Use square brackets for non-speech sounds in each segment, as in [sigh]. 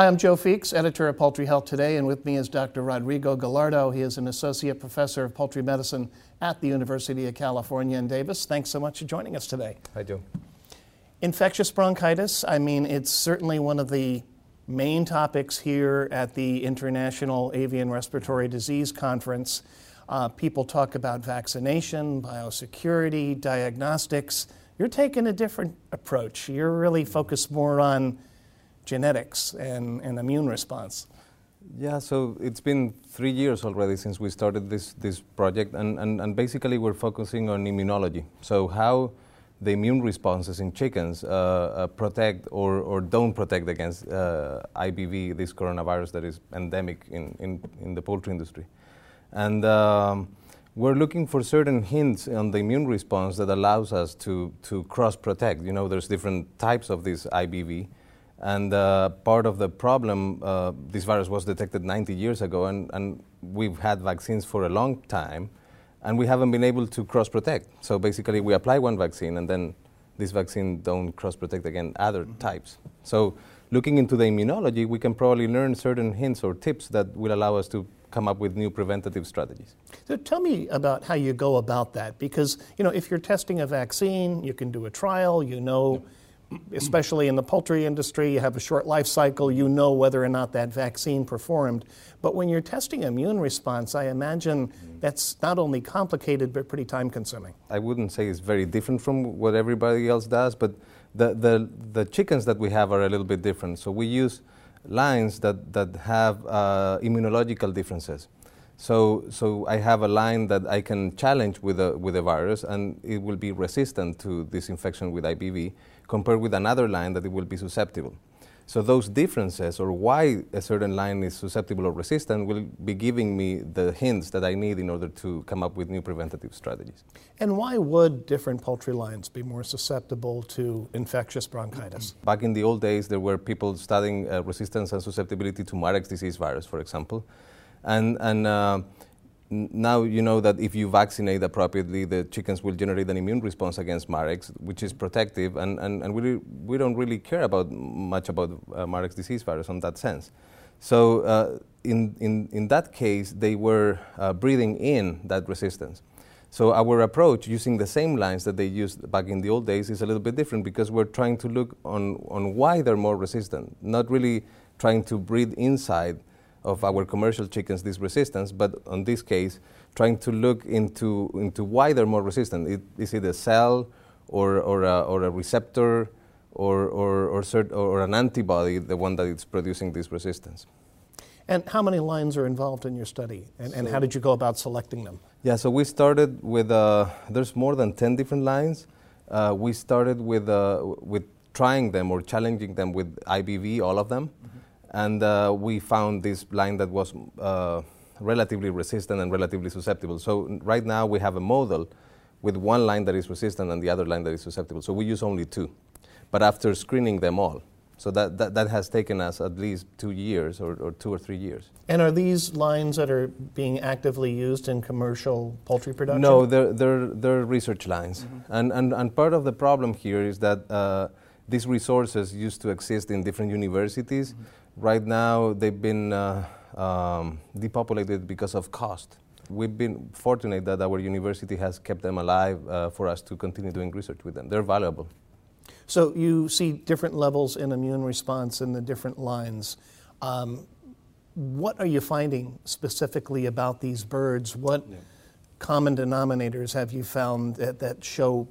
Hi, I'm Joe Feeks, editor of Poultry Health Today, and with me is Dr. Rodrigo Gallardo. He is an associate professor of poultry medicine at the University of California in Davis. Thanks so much for joining us today. I do. Infectious bronchitis, I mean, it's certainly one of the main topics here at the International Avian Respiratory Disease Conference. Uh, people talk about vaccination, biosecurity, diagnostics. You're taking a different approach. You're really focused more on genetics and, and immune response. Yeah, so it's been three years already since we started this, this project, and, and, and basically we're focusing on immunology. So, how the immune responses in chickens uh, uh, protect or, or don't protect against uh, IBV, this coronavirus that is endemic in, in, in the poultry industry. And um, we're looking for certain hints on the immune response that allows us to, to cross protect. You know, there's different types of this IBV. And uh, part of the problem, uh, this virus was detected 90 years ago, and, and we've had vaccines for a long time, and we haven't been able to cross protect. So basically, we apply one vaccine, and then this vaccine don't cross protect against other mm-hmm. types. So looking into the immunology, we can probably learn certain hints or tips that will allow us to come up with new preventative strategies. So tell me about how you go about that, because you know if you're testing a vaccine, you can do a trial, you know. Especially in the poultry industry, you have a short life cycle, you know whether or not that vaccine performed. But when you're testing immune response, I imagine that's not only complicated but pretty time consuming. I wouldn't say it's very different from what everybody else does, but the, the, the chickens that we have are a little bit different. So we use lines that, that have uh, immunological differences. So, so I have a line that I can challenge with a, with a virus, and it will be resistant to this infection with IBV compared with another line that it will be susceptible. So those differences or why a certain line is susceptible or resistant will be giving me the hints that I need in order to come up with new preventative strategies. And why would different poultry lines be more susceptible to infectious bronchitis? Back in the old days, there were people studying uh, resistance and susceptibility to Marek's disease virus, for example. And, and uh, now you know that if you vaccinate appropriately, the chickens will generate an immune response against Marek's, which is protective, and, and, and we, we don't really care about much about uh, disease virus in that sense. So uh, in, in, in that case, they were uh, breathing in that resistance. So our approach, using the same lines that they used back in the old days, is a little bit different because we're trying to look on, on why they're more resistant, not really trying to breathe inside of our commercial chickens this resistance, but on this case, trying to look into, into why they're more resistant. It, is it a cell or, or, a, or a receptor or, or, or, cert, or an antibody, the one that is producing this resistance? And how many lines are involved in your study, and, and how did you go about selecting them? Yeah, so we started with, uh, there's more than 10 different lines. Uh, we started with, uh, with trying them or challenging them with IBV, all of them. Mm-hmm and uh, we found this line that was uh, relatively resistant and relatively susceptible. So right now we have a model with one line that is resistant and the other line that is susceptible. So we use only two, but after screening them all. So that, that, that has taken us at least two years or, or two or three years. And are these lines that are being actively used in commercial poultry production? No, they're, they're, they're research lines. Mm-hmm. And, and, and part of the problem here is that uh, these resources used to exist in different universities. Mm-hmm Right now, they've been uh, um, depopulated because of cost. We've been fortunate that our university has kept them alive uh, for us to continue doing research with them. They're valuable. So you see different levels in immune response in the different lines. Um, what are you finding specifically about these birds? What yeah. common denominators have you found that, that show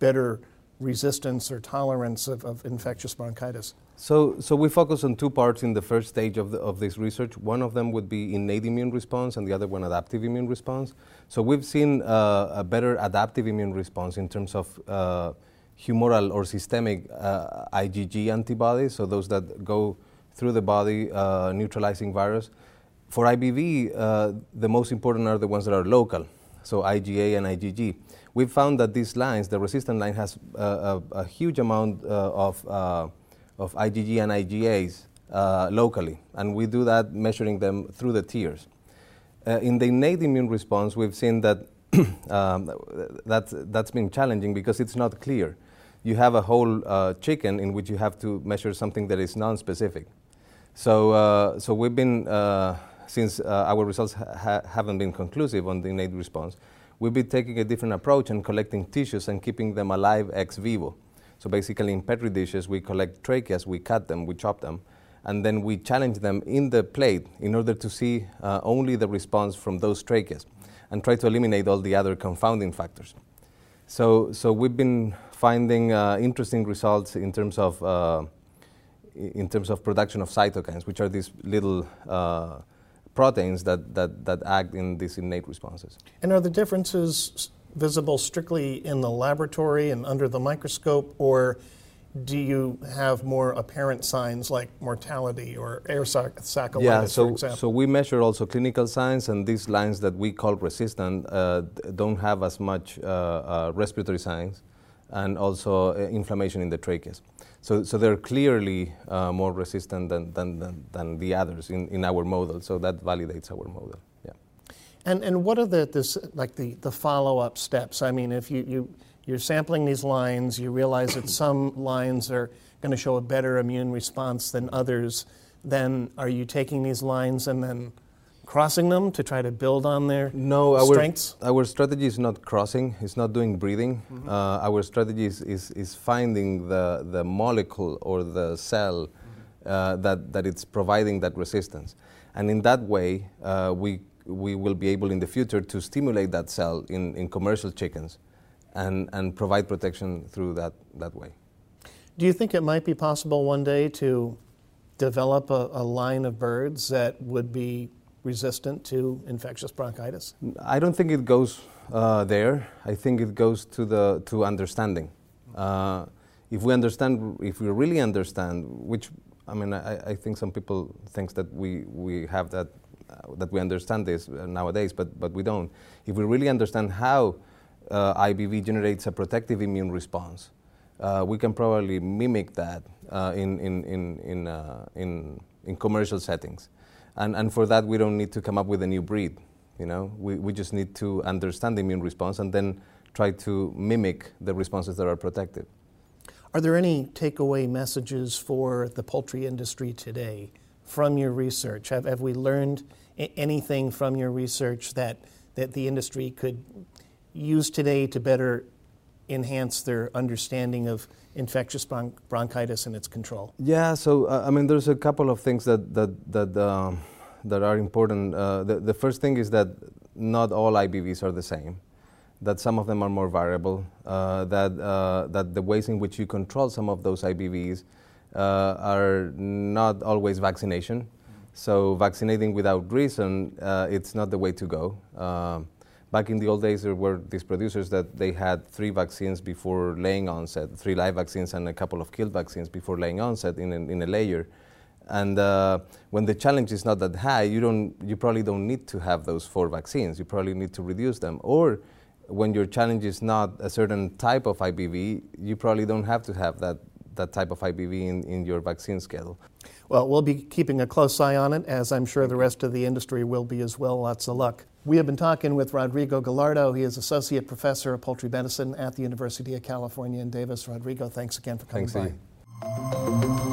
better resistance or tolerance of, of infectious bronchitis? So, so we focus on two parts in the first stage of, the, of this research. One of them would be innate immune response, and the other one adaptive immune response. So we've seen uh, a better adaptive immune response in terms of uh, humoral or systemic uh, IgG antibodies, so those that go through the body uh, neutralizing virus. For IBV, uh, the most important are the ones that are local, so IgA and IgG. We've found that these lines, the resistant line, has a, a huge amount uh, of of IgG and IgAs uh, locally, and we do that measuring them through the tears. Uh, in the innate immune response, we've seen that [coughs] um, that's, that's been challenging because it's not clear. You have a whole uh, chicken in which you have to measure something that is non-specific. So, uh, so we've been, uh, since uh, our results ha- haven't been conclusive on the innate response, we've been taking a different approach and collecting tissues and keeping them alive ex vivo. So basically, in petri dishes, we collect tracheas, we cut them, we chop them, and then we challenge them in the plate in order to see uh, only the response from those tracheas and try to eliminate all the other confounding factors. So, so we've been finding uh, interesting results in terms of uh, in terms of production of cytokines, which are these little uh, proteins that, that, that act in these innate responses. And are the differences visible strictly in the laboratory and under the microscope, or do you have more apparent signs like mortality or air sacculitis, yeah, so, for example? So we measure also clinical signs, and these lines that we call resistant uh, don't have as much uh, uh, respiratory signs and also uh, inflammation in the tracheas. So, so they're clearly uh, more resistant than, than, than, than, the others in, in our model. So that validates our model. Yeah. And, and what are the, this, like the, the follow-up steps? I mean, if you, you, you're sampling these lines, you realize that some lines are going to show a better immune response than others, then are you taking these lines and then crossing them to try to build on their no, our, strengths? Our strategy is not crossing, it's not doing breeding. Mm-hmm. Uh, our strategy is, is, is, finding the, the molecule or the cell mm-hmm. uh, that, that it's providing that resistance. And in that way, uh, we, we will be able in the future to stimulate that cell in, in commercial chickens and, and provide protection through that, that way. Do you think it might be possible one day to develop a, a line of birds that would be resistant to infectious bronchitis? I don't think it goes uh, there. I think it goes to the to understanding. Uh, if we understand, if we really understand, which I mean, I, I think some people think that we we have that uh, that we understand this nowadays, but but we don't. If we really understand how uh, IBV generates a protective immune response, uh, we can probably mimic that in in in in, in in commercial settings. And, and for that, we don't need to come up with a new breed. You know, we, we just need to understand the immune response and then try to mimic the responses that are protective. Are there any takeaway messages for the poultry industry today from your research? Have, have we learned anything from your research that, that the industry could use today to better enhance their understanding of infectious bron- bronchitis and its control? Yeah, so uh, I mean, there's a couple of things that that that um, that are important. Uh, the, the first thing is that not all IBVs are the same. That some of them are more variable. Uh, that uh, that the ways in which you control some of those IBVs uh, are not always vaccination. So vaccinating without reason, uh, it's not the way to go. Um, Back in the old days, there were these producers that they had three vaccines before laying onset, three live vaccines and a couple of killed vaccines before laying onset in a, in a layer. And uh, when the challenge is not that high, you, don't, you probably don't need to have those four vaccines. You probably need to reduce them. Or when your challenge is not a certain type of IBV, you probably don't have to have that, that type of IBV in, in your vaccine schedule. Well, we'll be keeping a close eye on it, as I'm sure the rest of the industry will be as well. Lots of luck. We have been talking with Rodrigo Gallardo. He is Associate Professor of Poultry Medicine at the University of California in Davis. Rodrigo, thanks again for coming thanks by.